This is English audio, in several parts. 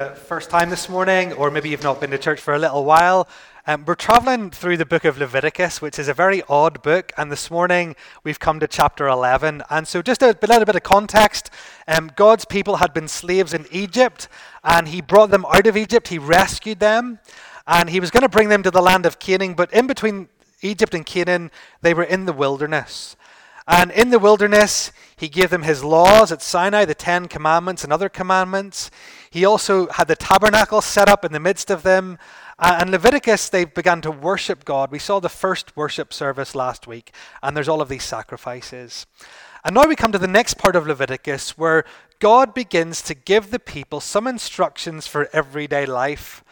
Uh, first time this morning, or maybe you've not been to church for a little while, um, we're traveling through the book of Leviticus, which is a very odd book. And this morning we've come to chapter 11. And so, just a little bit of context um, God's people had been slaves in Egypt, and He brought them out of Egypt, He rescued them, and He was going to bring them to the land of Canaan. But in between Egypt and Canaan, they were in the wilderness. And in the wilderness, he gave them his laws at Sinai, the Ten Commandments and other commandments. He also had the tabernacle set up in the midst of them. Uh, and Leviticus, they began to worship God. We saw the first worship service last week, and there's all of these sacrifices. And now we come to the next part of Leviticus where God begins to give the people some instructions for everyday life.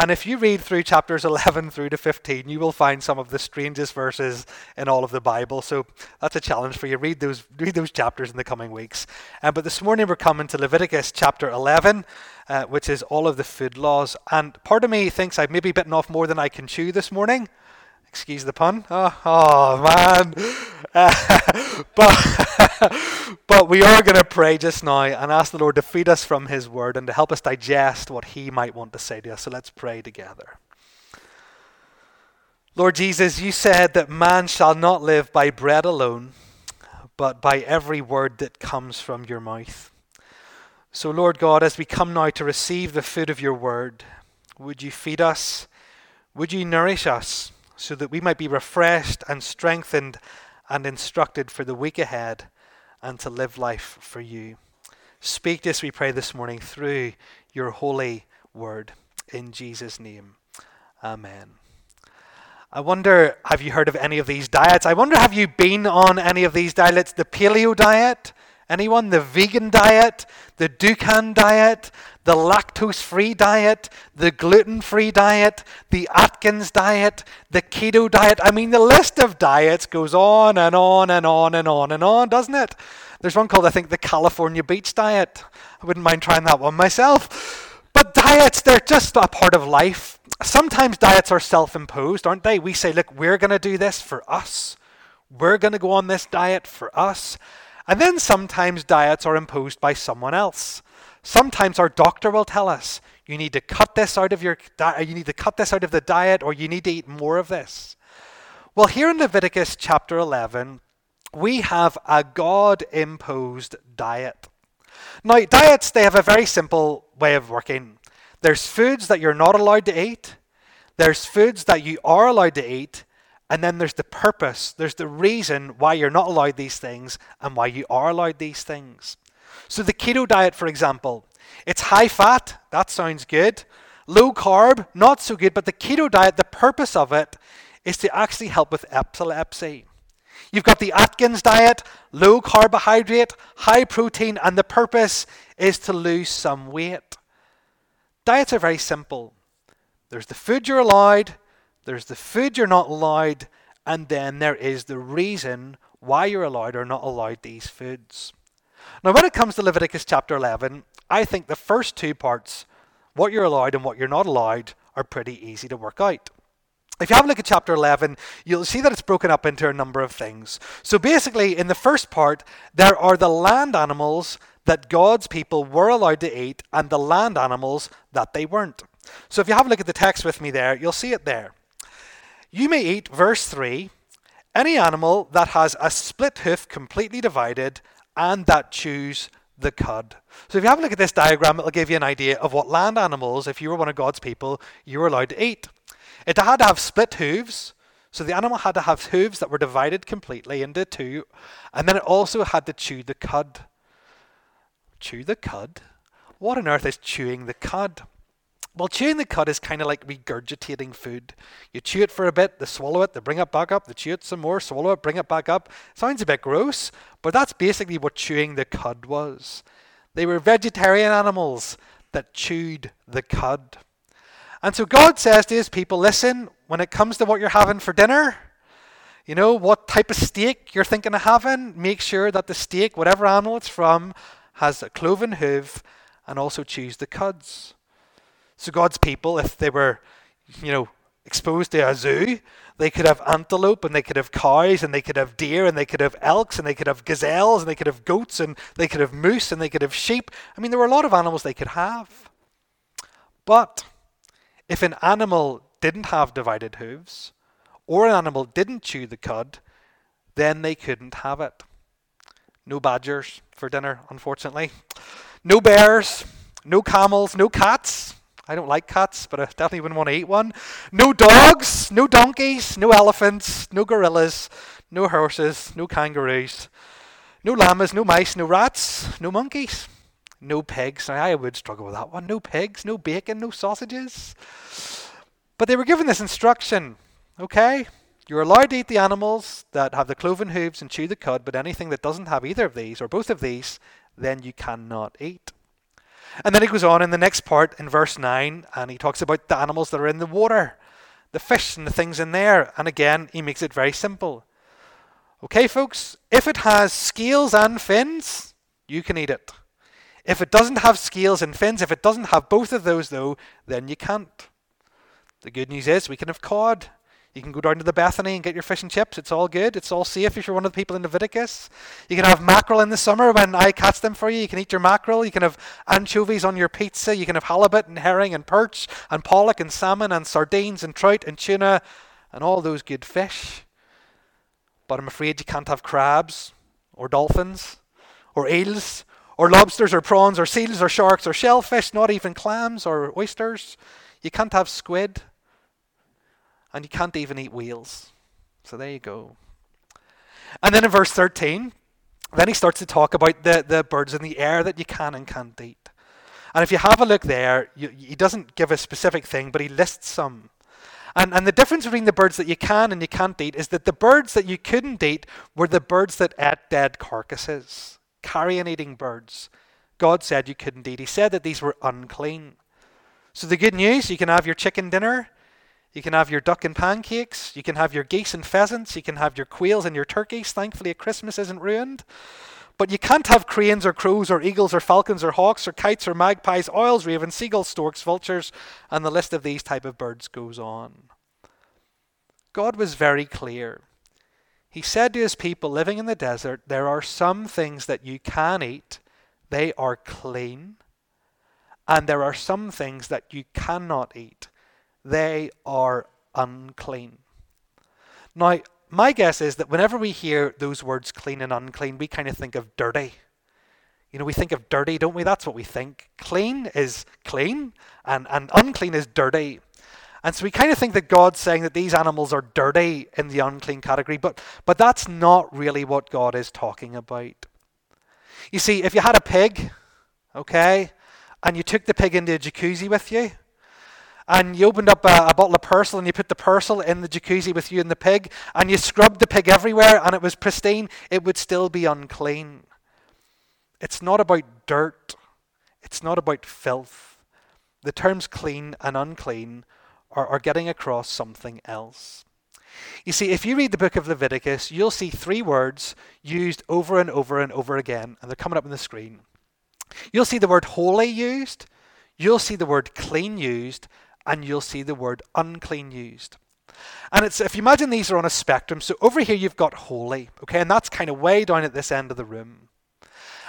And if you read through chapters 11 through to 15, you will find some of the strangest verses in all of the Bible. So that's a challenge for you. Read those, read those chapters in the coming weeks. Uh, but this morning we're coming to Leviticus chapter 11, uh, which is all of the food laws. And part of me thinks I've maybe bitten off more than I can chew this morning. Excuse the pun. Oh, oh man. Uh, but, but we are going to pray just now and ask the Lord to feed us from His Word and to help us digest what He might want to say to us. So let's pray together. Lord Jesus, you said that man shall not live by bread alone, but by every word that comes from your mouth. So, Lord God, as we come now to receive the food of your word, would you feed us? Would you nourish us? So that we might be refreshed and strengthened and instructed for the week ahead and to live life for you. Speak this, we pray, this morning through your holy word. In Jesus' name. Amen. I wonder, have you heard of any of these diets? I wonder, have you been on any of these diets? The paleo diet? Anyone? The vegan diet? The Dukan diet? the lactose free diet, the gluten free diet, the Atkins diet, the keto diet. I mean, the list of diets goes on and on and on and on and on, doesn't it? There's one called, I think, the California Beach diet. I wouldn't mind trying that one myself. But diets, they're just a part of life. Sometimes diets are self imposed, aren't they? We say, look, we're going to do this for us. We're going to go on this diet for us. And then sometimes diets are imposed by someone else. Sometimes our doctor will tell us, you need to cut this out of your di- you need to cut this out of the diet or you need to eat more of this. Well, here in Leviticus chapter 11, we have a God imposed diet. Now, diets, they have a very simple way of working. There's foods that you're not allowed to eat, there's foods that you are allowed to eat, and then there's the purpose, there's the reason why you're not allowed these things and why you are allowed these things. So, the keto diet, for example, it's high fat, that sounds good. Low carb, not so good, but the keto diet, the purpose of it is to actually help with epilepsy. You've got the Atkins diet, low carbohydrate, high protein, and the purpose is to lose some weight. Diets are very simple. There's the food you're allowed, there's the food you're not allowed, and then there is the reason why you're allowed or not allowed these foods. Now, when it comes to Leviticus chapter 11, I think the first two parts, what you're allowed and what you're not allowed, are pretty easy to work out. If you have a look at chapter 11, you'll see that it's broken up into a number of things. So basically, in the first part, there are the land animals that God's people were allowed to eat and the land animals that they weren't. So if you have a look at the text with me there, you'll see it there. You may eat, verse 3, any animal that has a split hoof completely divided and that chews the cud. So if you have a look at this diagram, it'll give you an idea of what land animals, if you were one of God's people, you were allowed to eat. It had to have split hooves, so the animal had to have hooves that were divided completely into two, and then it also had to chew the cud. Chew the cud? What on earth is chewing the cud? Well, chewing the cud is kind of like regurgitating food. You chew it for a bit, they swallow it, they bring it back up, they chew it some more, swallow it, bring it back up. Sounds a bit gross, but that's basically what chewing the cud was. They were vegetarian animals that chewed the cud. And so God says to his people, listen, when it comes to what you're having for dinner, you know, what type of steak you're thinking of having, make sure that the steak, whatever animal it's from, has a cloven hoof and also chews the cuds. So God's people, if they were, you know, exposed to a zoo, they could have antelope and they could have cows and they could have deer and they could have elks and they could have gazelles and they could have goats and they could have moose and they could have sheep. I mean, there were a lot of animals they could have. But if an animal didn't have divided hooves, or an animal didn't chew the cud, then they couldn't have it. No badgers for dinner, unfortunately. No bears, no camels, no cats. I don't like cats, but I definitely wouldn't want to eat one. No dogs, no donkeys, no elephants, no gorillas, no horses, no kangaroos, no llamas, no mice, no rats, no monkeys, no pigs. I would struggle with that one. No pigs, no bacon, no sausages. But they were given this instruction, okay? You're allowed to eat the animals that have the cloven hooves and chew the cud, but anything that doesn't have either of these or both of these, then you cannot eat. And then he goes on in the next part in verse 9 and he talks about the animals that are in the water, the fish and the things in there. And again, he makes it very simple. Okay, folks, if it has scales and fins, you can eat it. If it doesn't have scales and fins, if it doesn't have both of those, though, then you can't. The good news is we can have cod you can go down to the Bethany and get your fish and chips. It's all good. It's all safe if you're one of the people in Leviticus. You can have mackerel in the summer when I catch them for you. You can eat your mackerel. You can have anchovies on your pizza. You can have halibut and herring and perch and pollock and salmon and sardines and trout and tuna and all those good fish. But I'm afraid you can't have crabs or dolphins or eels or lobsters or prawns or seals or sharks or shellfish, not even clams or oysters. You can't have squid and you can't even eat whales. So there you go. And then in verse 13, then he starts to talk about the, the birds in the air that you can and can't eat. And if you have a look there, you, he doesn't give a specific thing, but he lists some. And, and the difference between the birds that you can and you can't eat is that the birds that you couldn't eat were the birds that ate dead carcasses, carrion eating birds. God said you couldn't eat. He said that these were unclean. So the good news, you can have your chicken dinner, you can have your duck and pancakes. You can have your geese and pheasants. You can have your quails and your turkeys. Thankfully, Christmas isn't ruined. But you can't have cranes or crows or eagles or falcons or hawks or kites or magpies, oils, ravens, seagulls, storks, vultures, and the list of these type of birds goes on. God was very clear. He said to his people living in the desert, There are some things that you can eat, they are clean, and there are some things that you cannot eat they are unclean. Now, my guess is that whenever we hear those words clean and unclean, we kind of think of dirty. You know, we think of dirty, don't we? That's what we think. Clean is clean, and, and unclean is dirty. And so we kind of think that God's saying that these animals are dirty in the unclean category, but, but that's not really what God is talking about. You see, if you had a pig, okay, and you took the pig into a jacuzzi with you, and you opened up a, a, bottle of Persil and you put the Persil in the jacuzzi with you and the pig, and you scrubbed the pig everywhere and it was pristine, it would still be unclean. It's not about dirt, it's not about filth. The terms clean and unclean are, are getting across something else. You see, if you read the book of Leviticus, you'll see three words used over and over and over again, and they're coming up on the screen. You'll see the word holy used, you'll see the word clean used, and you'll see the word unclean used. And it's if you imagine these are on a spectrum, so over here you've got holy, okay, and that's kind of way down at this end of the room.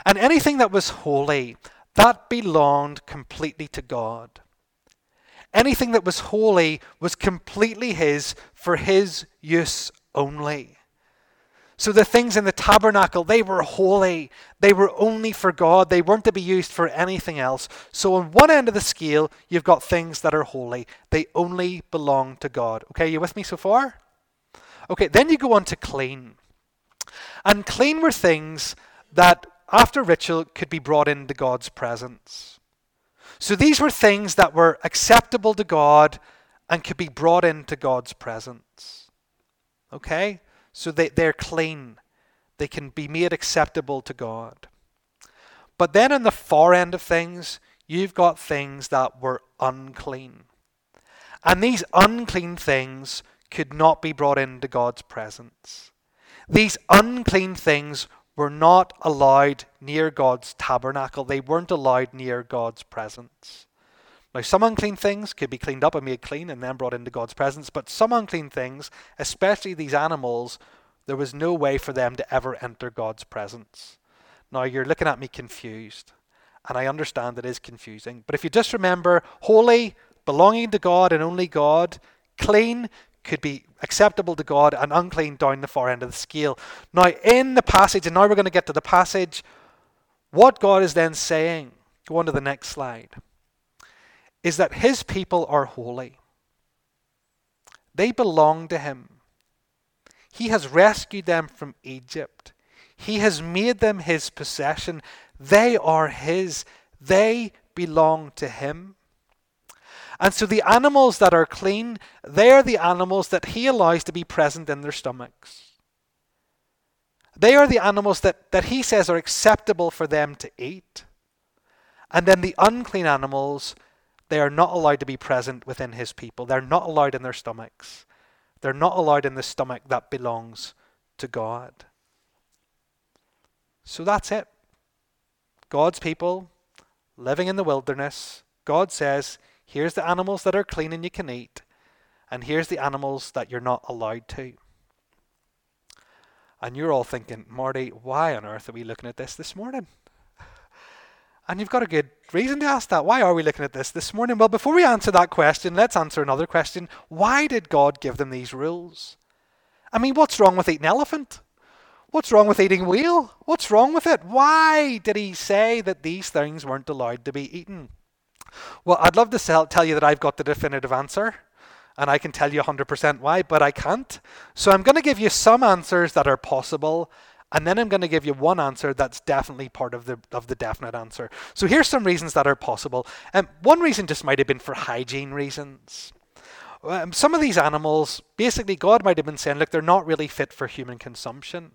And anything that was holy, that belonged completely to God. Anything that was holy was completely His for His use only. So the things in the tabernacle, they were holy. They were only for God. They weren't to be used for anything else. So on one end of the scale, you've got things that are holy. They only belong to God. Okay, you with me so far? Okay, then you go on to clean. And clean were things that after ritual could be brought into God's presence. So these were things that were acceptable to God and could be brought into God's presence. Okay? So they, they're clean. They can be made acceptable to God. But then in the far end of things, you've got things that were unclean. And these unclean things could not be brought into God's presence. These unclean things were not allowed near God's tabernacle. They weren't allowed near God's presence. Now, some unclean things could be cleaned up and made clean and then brought into God's presence, but some unclean things, especially these animals, there was no way for them to ever enter God's presence. Now, you're looking at me confused. and I understand it is confusing. But if you just remember, holy, belonging to God and only God, clean could be acceptable to God, and unclean down the far end of the scale. Now, in the passage, and now we're going to get to the passage, what God is then saying, go on to the next slide, is that His people are holy. They belong to Him. He has rescued them from Egypt. He has made them His possession. They are His. They belong to Him. And so the animals that are clean, they are the animals that He allows to be present in their stomachs. They are the animals that, that He says are acceptable for them to eat. And then the unclean animals, they are not allowed to be present within His people. They're not allowed in their stomachs. They're not allowed in the stomach that belongs to God. So that's it. God's people living in the wilderness, God says, here's the animals that are clean and you can eat, and here's the animals that you're not allowed to. And you're all thinking, Marty, why on earth are we looking at this this morning? And you've got a good reason to ask that. Why are we looking at this this morning? Well, before we answer that question, let's answer another question. Why did God give them these rules? I mean, what's wrong with eating elephant? What's wrong with eating whale? What's wrong with it? Why did he say that these things weren't allowed to be eaten? Well, I'd love to tell you that I've got the definitive answer, and I can tell you 100% why, but I can't. So I'm going to give you some answers that are possible, and then I'm going to give you one answer that's definitely part of the of the definite answer. So here's some reasons that are possible. Um, one reason just might have been for hygiene reasons. Um, some of these animals, basically, God might have been saying, look, they're not really fit for human consumption.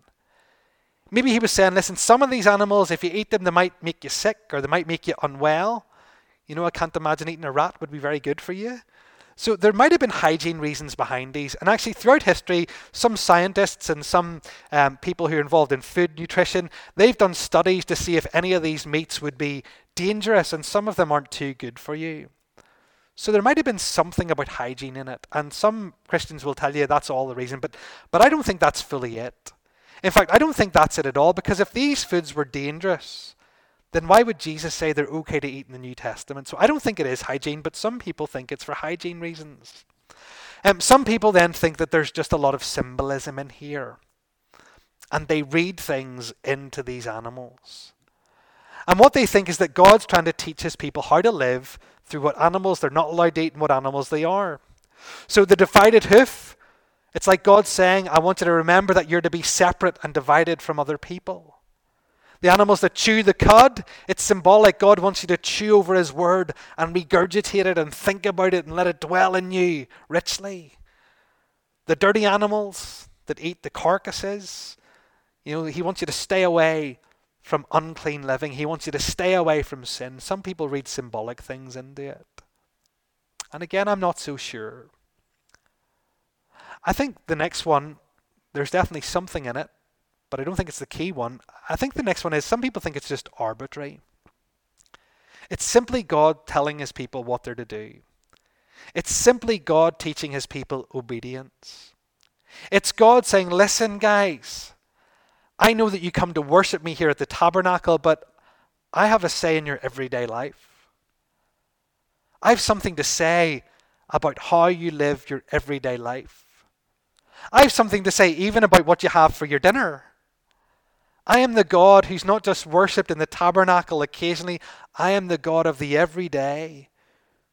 Maybe he was saying, listen, some of these animals, if you eat them, they might make you sick or they might make you unwell. You know, I can't imagine eating a rat would be very good for you. So there might have been hygiene reasons behind these. And actually, throughout history, some scientists and some um, people who are involved in food nutrition, they've done studies to see if any of these meats would be dangerous, and some of them aren't too good for you. So there might have been something about hygiene in it, and some Christians will tell you that's all the reason, but but I don't think that's fully it. In fact, I don't think that's it at all, because if these foods were dangerous, then why would Jesus say they're okay to eat in the New Testament? So I don't think it is hygiene, but some people think it's for hygiene reasons. Um, some people then think that there's just a lot of symbolism in here, and they read things into these animals. And what they think is that God's trying to teach his people how to live through what animals they're not allowed to eat and what animals they are. So the divided hoof it's like God saying, I want you to remember that you're to be separate and divided from other people. The animals that chew the cud, it's symbolic. God wants you to chew over His word and regurgitate it and think about it and let it dwell in you richly. The dirty animals that eat the carcasses, you know, He wants you to stay away from unclean living. He wants you to stay away from sin. Some people read symbolic things into it. And again, I'm not so sure. I think the next one, there's definitely something in it, but I don't think it's the key one. I think the next one is some people think it's just arbitrary. It's simply God telling his people what they're to do. It's simply God teaching his people obedience. It's God saying, Listen, guys, I know that you come to worship me here at the tabernacle, but I have a say in your everyday life. I have something to say about how you live your everyday life. I have something to say even about what you have for your dinner. I am the God who's not just worshipped in the tabernacle occasionally, I am the God of the everyday,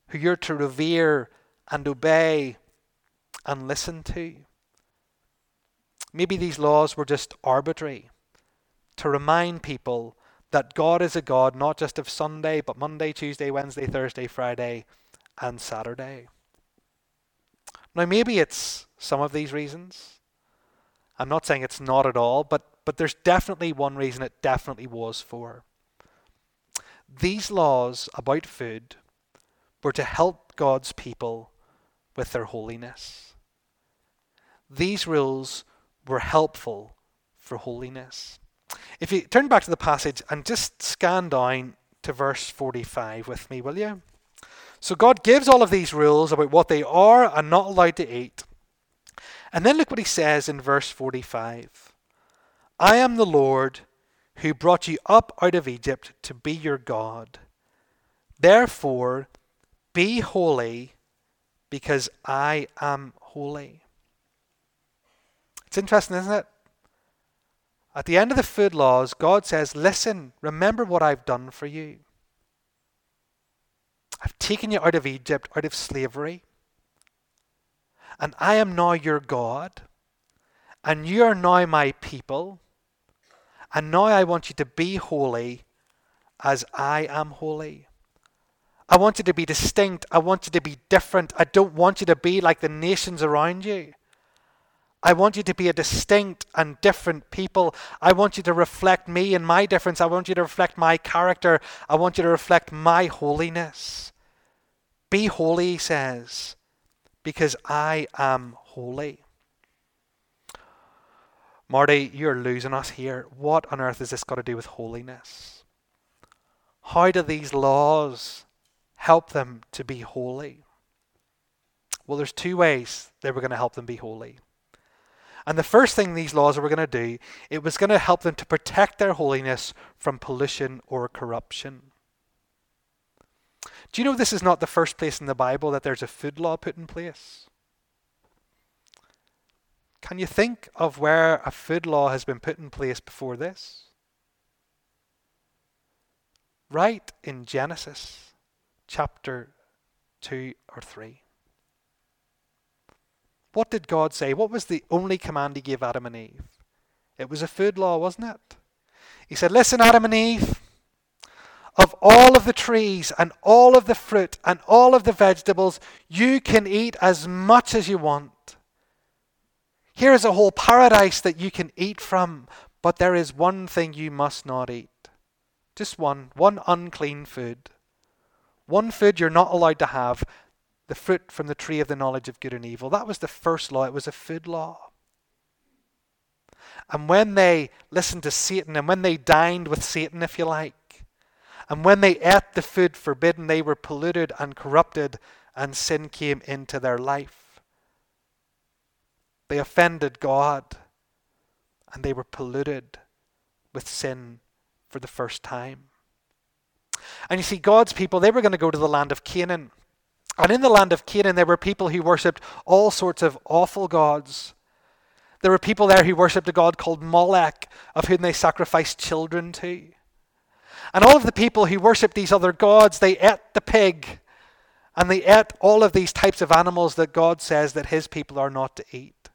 who you're to revere and obey and listen to. Maybe these laws were just arbitrary to remind people that God is a God not just of Sunday, but Monday, Tuesday, Wednesday, Thursday, Friday, and Saturday. Now, maybe it's some of these reasons. I'm not saying it's not at all, but, but there's definitely one reason it definitely was for. These laws about food were to help God's people with their holiness. These rules were helpful for holiness. If you turn back to the passage and just scan down to verse 45 with me, will you? So God gives all of these rules about what they are and not allowed to eat. And then look what he says in verse 45 I am the Lord who brought you up out of Egypt to be your God. Therefore, be holy, because I am holy. It's interesting, isn't it? At the end of the food laws, God says, Listen, remember what I've done for you. I've taken you out of Egypt, out of slavery. And I am now your God. And you are now my people. And now I want you to be holy as I am holy. I want you to be distinct. I want you to be different. I don't want you to be like the nations around you. I want you to be a distinct and different people. I want you to reflect me and my difference. I want you to reflect my character. I want you to reflect my holiness. Be holy, he says, because I am holy. Marty, you're losing us here. What on earth has this got to do with holiness? How do these laws help them to be holy? Well, there's two ways they were going to help them be holy. And the first thing these laws were going to do, it was going to help them to protect their holiness from pollution or corruption. Do you know this is not the first place in the Bible that there's a food law put in place? Can you think of where a food law has been put in place before this? Right in Genesis chapter 2 or 3. What did God say? What was the only command He gave Adam and Eve? It was a food law, wasn't it? He said, Listen, Adam and Eve, of all of the trees and all of the fruit and all of the vegetables, you can eat as much as you want. Here is a whole paradise that you can eat from, but there is one thing you must not eat. Just one, one unclean food. One food you're not allowed to have, the fruit from the tree of the knowledge of good and evil. That was the first law. It was a food law. And when they listened to Satan, and when they dined with Satan, if you like, and when they ate the food forbidden, they were polluted and corrupted, and sin came into their life. They offended God, and they were polluted with sin for the first time. And you see, God's people, they were going to go to the land of Canaan. And in the land of Canaan, there were people who worshipped all sorts of awful gods. There were people there who worshipped a god called Molech, of whom they sacrificed children to. And all of the people who worshipped these other gods, they ate the pig. And they ate all of these types of animals that God says that his people are not to eat.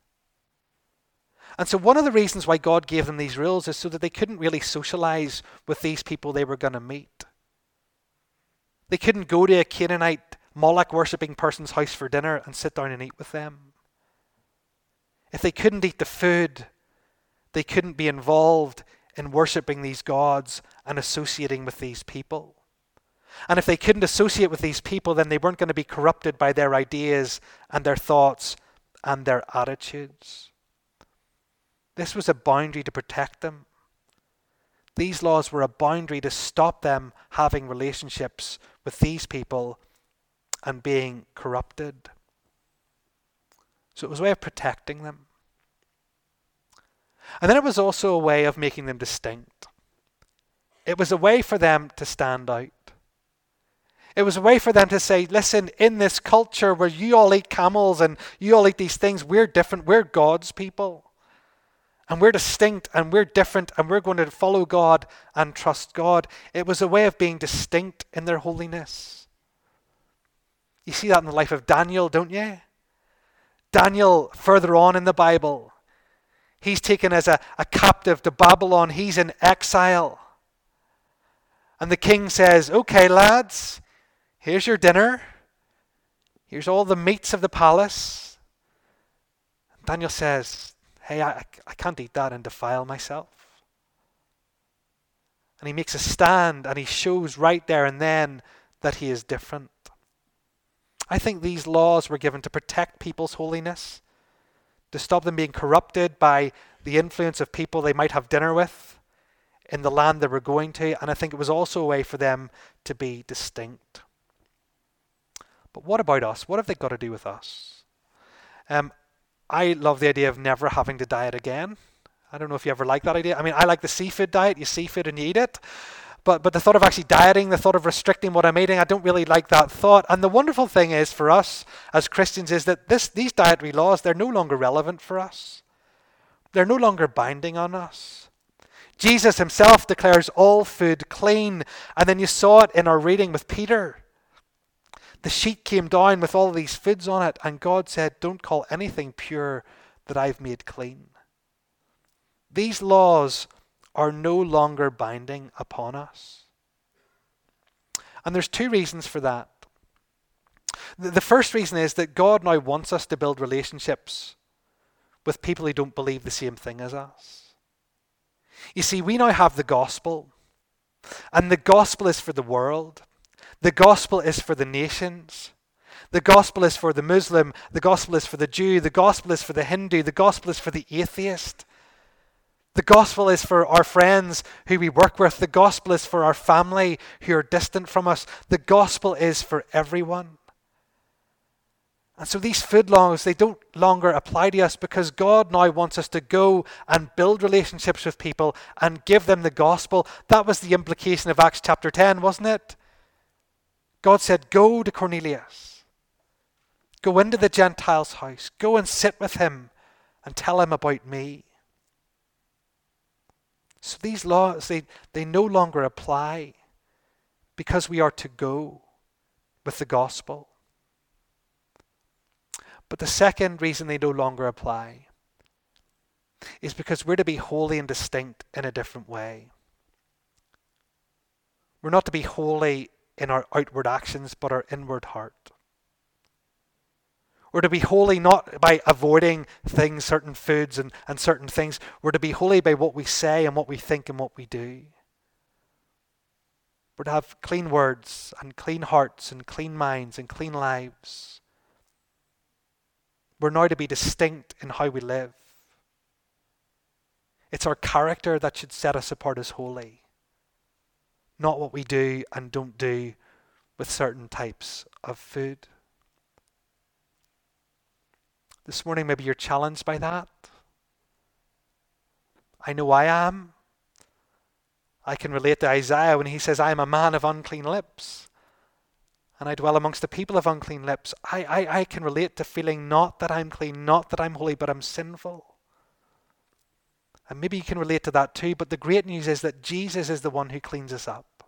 And so, one of the reasons why God gave them these rules is so that they couldn't really socialize with these people they were going to meet. They couldn't go to a Canaanite Moloch worshipping person's house for dinner and sit down and eat with them. If they couldn't eat the food, they couldn't be involved in worshipping these gods and associating with these people. And if they couldn't associate with these people, then they weren't going to be corrupted by their ideas and their thoughts and their attitudes. This was a boundary to protect them. These laws were a boundary to stop them having relationships with these people and being corrupted. So it was a way of protecting them. And then it was also a way of making them distinct. It was a way for them to stand out. It was a way for them to say, listen, in this culture where you all eat camels and you all eat these things, we're different. We're God's people. And we're distinct and we're different and we're going to follow God and trust God. It was a way of being distinct in their holiness. You see that in the life of Daniel, don't you? Daniel, further on in the Bible, he's taken as a, a captive to Babylon, he's in exile. And the king says, Okay, lads, here's your dinner. Here's all the meats of the palace. Daniel says, Hey, I, I can't eat that and defile myself. And he makes a stand and he shows right there and then that he is different. I think these laws were given to protect people's holiness, to stop them being corrupted by the influence of people they might have dinner with in the land they were going to, and I think it was also a way for them to be distinct. But what about us? What have they got to do with us? Um, I love the idea of never having to diet again. I don't know if you ever like that idea. I mean, I like the seafood diet. You seafood and you eat it. But, but the thought of actually dieting, the thought of restricting what I'm eating, I don't really like that thought. And the wonderful thing is for us as Christians is that this, these dietary laws, they're no longer relevant for us. They're no longer binding on us. Jesus himself declares all food clean. And then you saw it in our reading with Peter. The sheet came down with all these foods on it, and God said, Don't call anything pure that I've made clean. These laws are no longer binding upon us. And there's two reasons for that. The first reason is that God now wants us to build relationships with people who don't believe the same thing as us. You see, we now have the gospel, and the gospel is for the world, the gospel is for the nations. The gospel is for the Muslim, the gospel is for the Jew, the gospel is for the Hindu, the gospel is for the atheist. The gospel is for our friends who we work with. The gospel is for our family who are distant from us. The gospel is for everyone. And so these food laws, they don't longer apply to us because God now wants us to go and build relationships with people and give them the gospel. That was the implication of Acts chapter 10, wasn't it? God said, Go to Cornelius. Go into the Gentile's house. Go and sit with him and tell him about me. So these laws, they, they no longer apply because we are to go with the gospel. But the second reason they no longer apply is because we're to be holy and distinct in a different way. We're not to be holy in our outward actions, but our inward heart. We're to be holy not by avoiding things, certain foods and, and certain things. We're to be holy by what we say and what we think and what we do. We're to have clean words and clean hearts and clean minds and clean lives. We're now to be distinct in how we live. It's our character that should set us apart as holy, not what we do and don't do with certain types of food. This morning, maybe you're challenged by that. I know I am. I can relate to Isaiah when he says, I am a man of unclean lips. And I dwell amongst the people of unclean lips. I, I, I can relate to feeling not that I'm clean, not that I'm holy, but I'm sinful. And maybe you can relate to that too. But the great news is that Jesus is the one who cleans us up.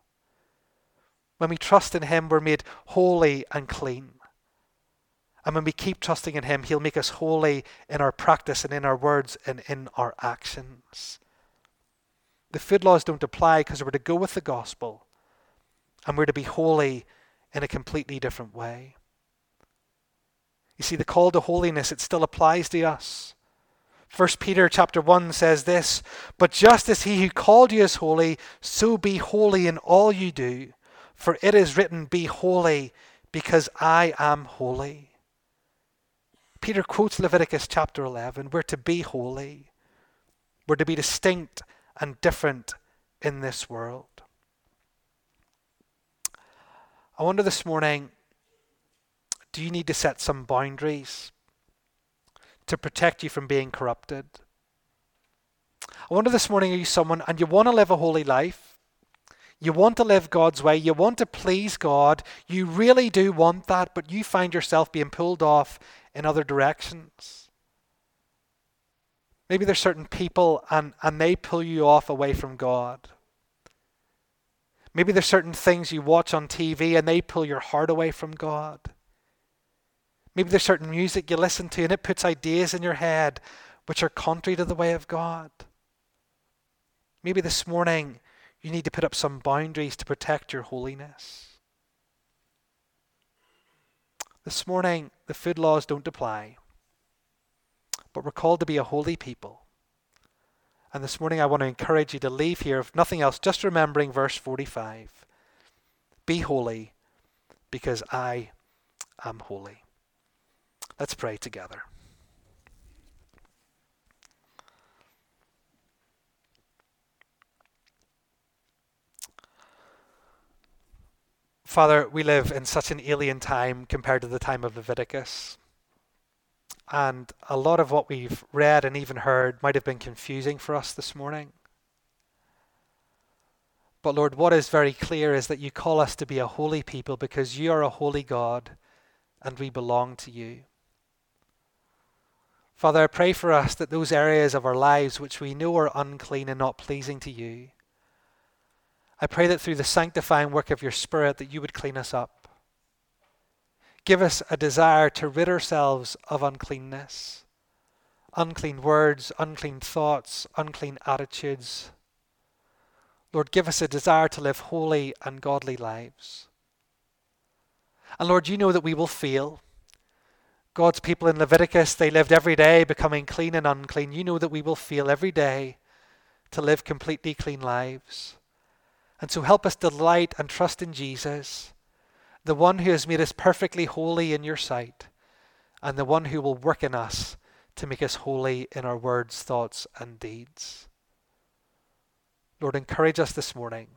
When we trust in Him, we're made holy and clean. And when we keep trusting in Him, He'll make us holy in our practice and in our words and in our actions. The food laws don't apply because we're to go with the gospel and we're to be holy in a completely different way. You see, the call to holiness, it still applies to us. 1 Peter chapter 1 says this, But just as he who called you is holy, so be holy in all you do. For it is written, Be holy, because I am holy. Peter quotes Leviticus chapter 11. We're to be holy, we're to be distinct and different in this world. I wonder this morning do you need to set some boundaries to protect you from being corrupted? I wonder this morning are you someone and you want to live a holy life? You want to live God's way. You want to please God. You really do want that, but you find yourself being pulled off in other directions. Maybe there's certain people and, and they pull you off away from God. Maybe there's certain things you watch on TV and they pull your heart away from God. Maybe there's certain music you listen to and it puts ideas in your head which are contrary to the way of God. Maybe this morning you need to put up some boundaries to protect your holiness. This morning, the food laws don't apply, but we're called to be a holy people. And this morning, I want to encourage you to leave here, if nothing else, just remembering verse 45 Be holy, because I am holy. Let's pray together. Father, we live in such an alien time compared to the time of Leviticus. And a lot of what we've read and even heard might have been confusing for us this morning. But Lord, what is very clear is that you call us to be a holy people because you are a holy God and we belong to you. Father, I pray for us that those areas of our lives which we know are unclean and not pleasing to you, I pray that through the sanctifying work of your Spirit that you would clean us up. Give us a desire to rid ourselves of uncleanness, unclean words, unclean thoughts, unclean attitudes. Lord, give us a desire to live holy and godly lives. And Lord, you know that we will fail. God's people in Leviticus, they lived every day becoming clean and unclean. You know that we will fail every day to live completely clean lives. And so help us delight and trust in Jesus, the one who has made us perfectly holy in your sight, and the one who will work in us to make us holy in our words, thoughts, and deeds. Lord, encourage us this morning.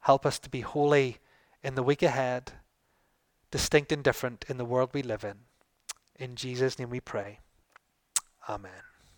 Help us to be holy in the week ahead, distinct and different in the world we live in. In Jesus' name we pray. Amen.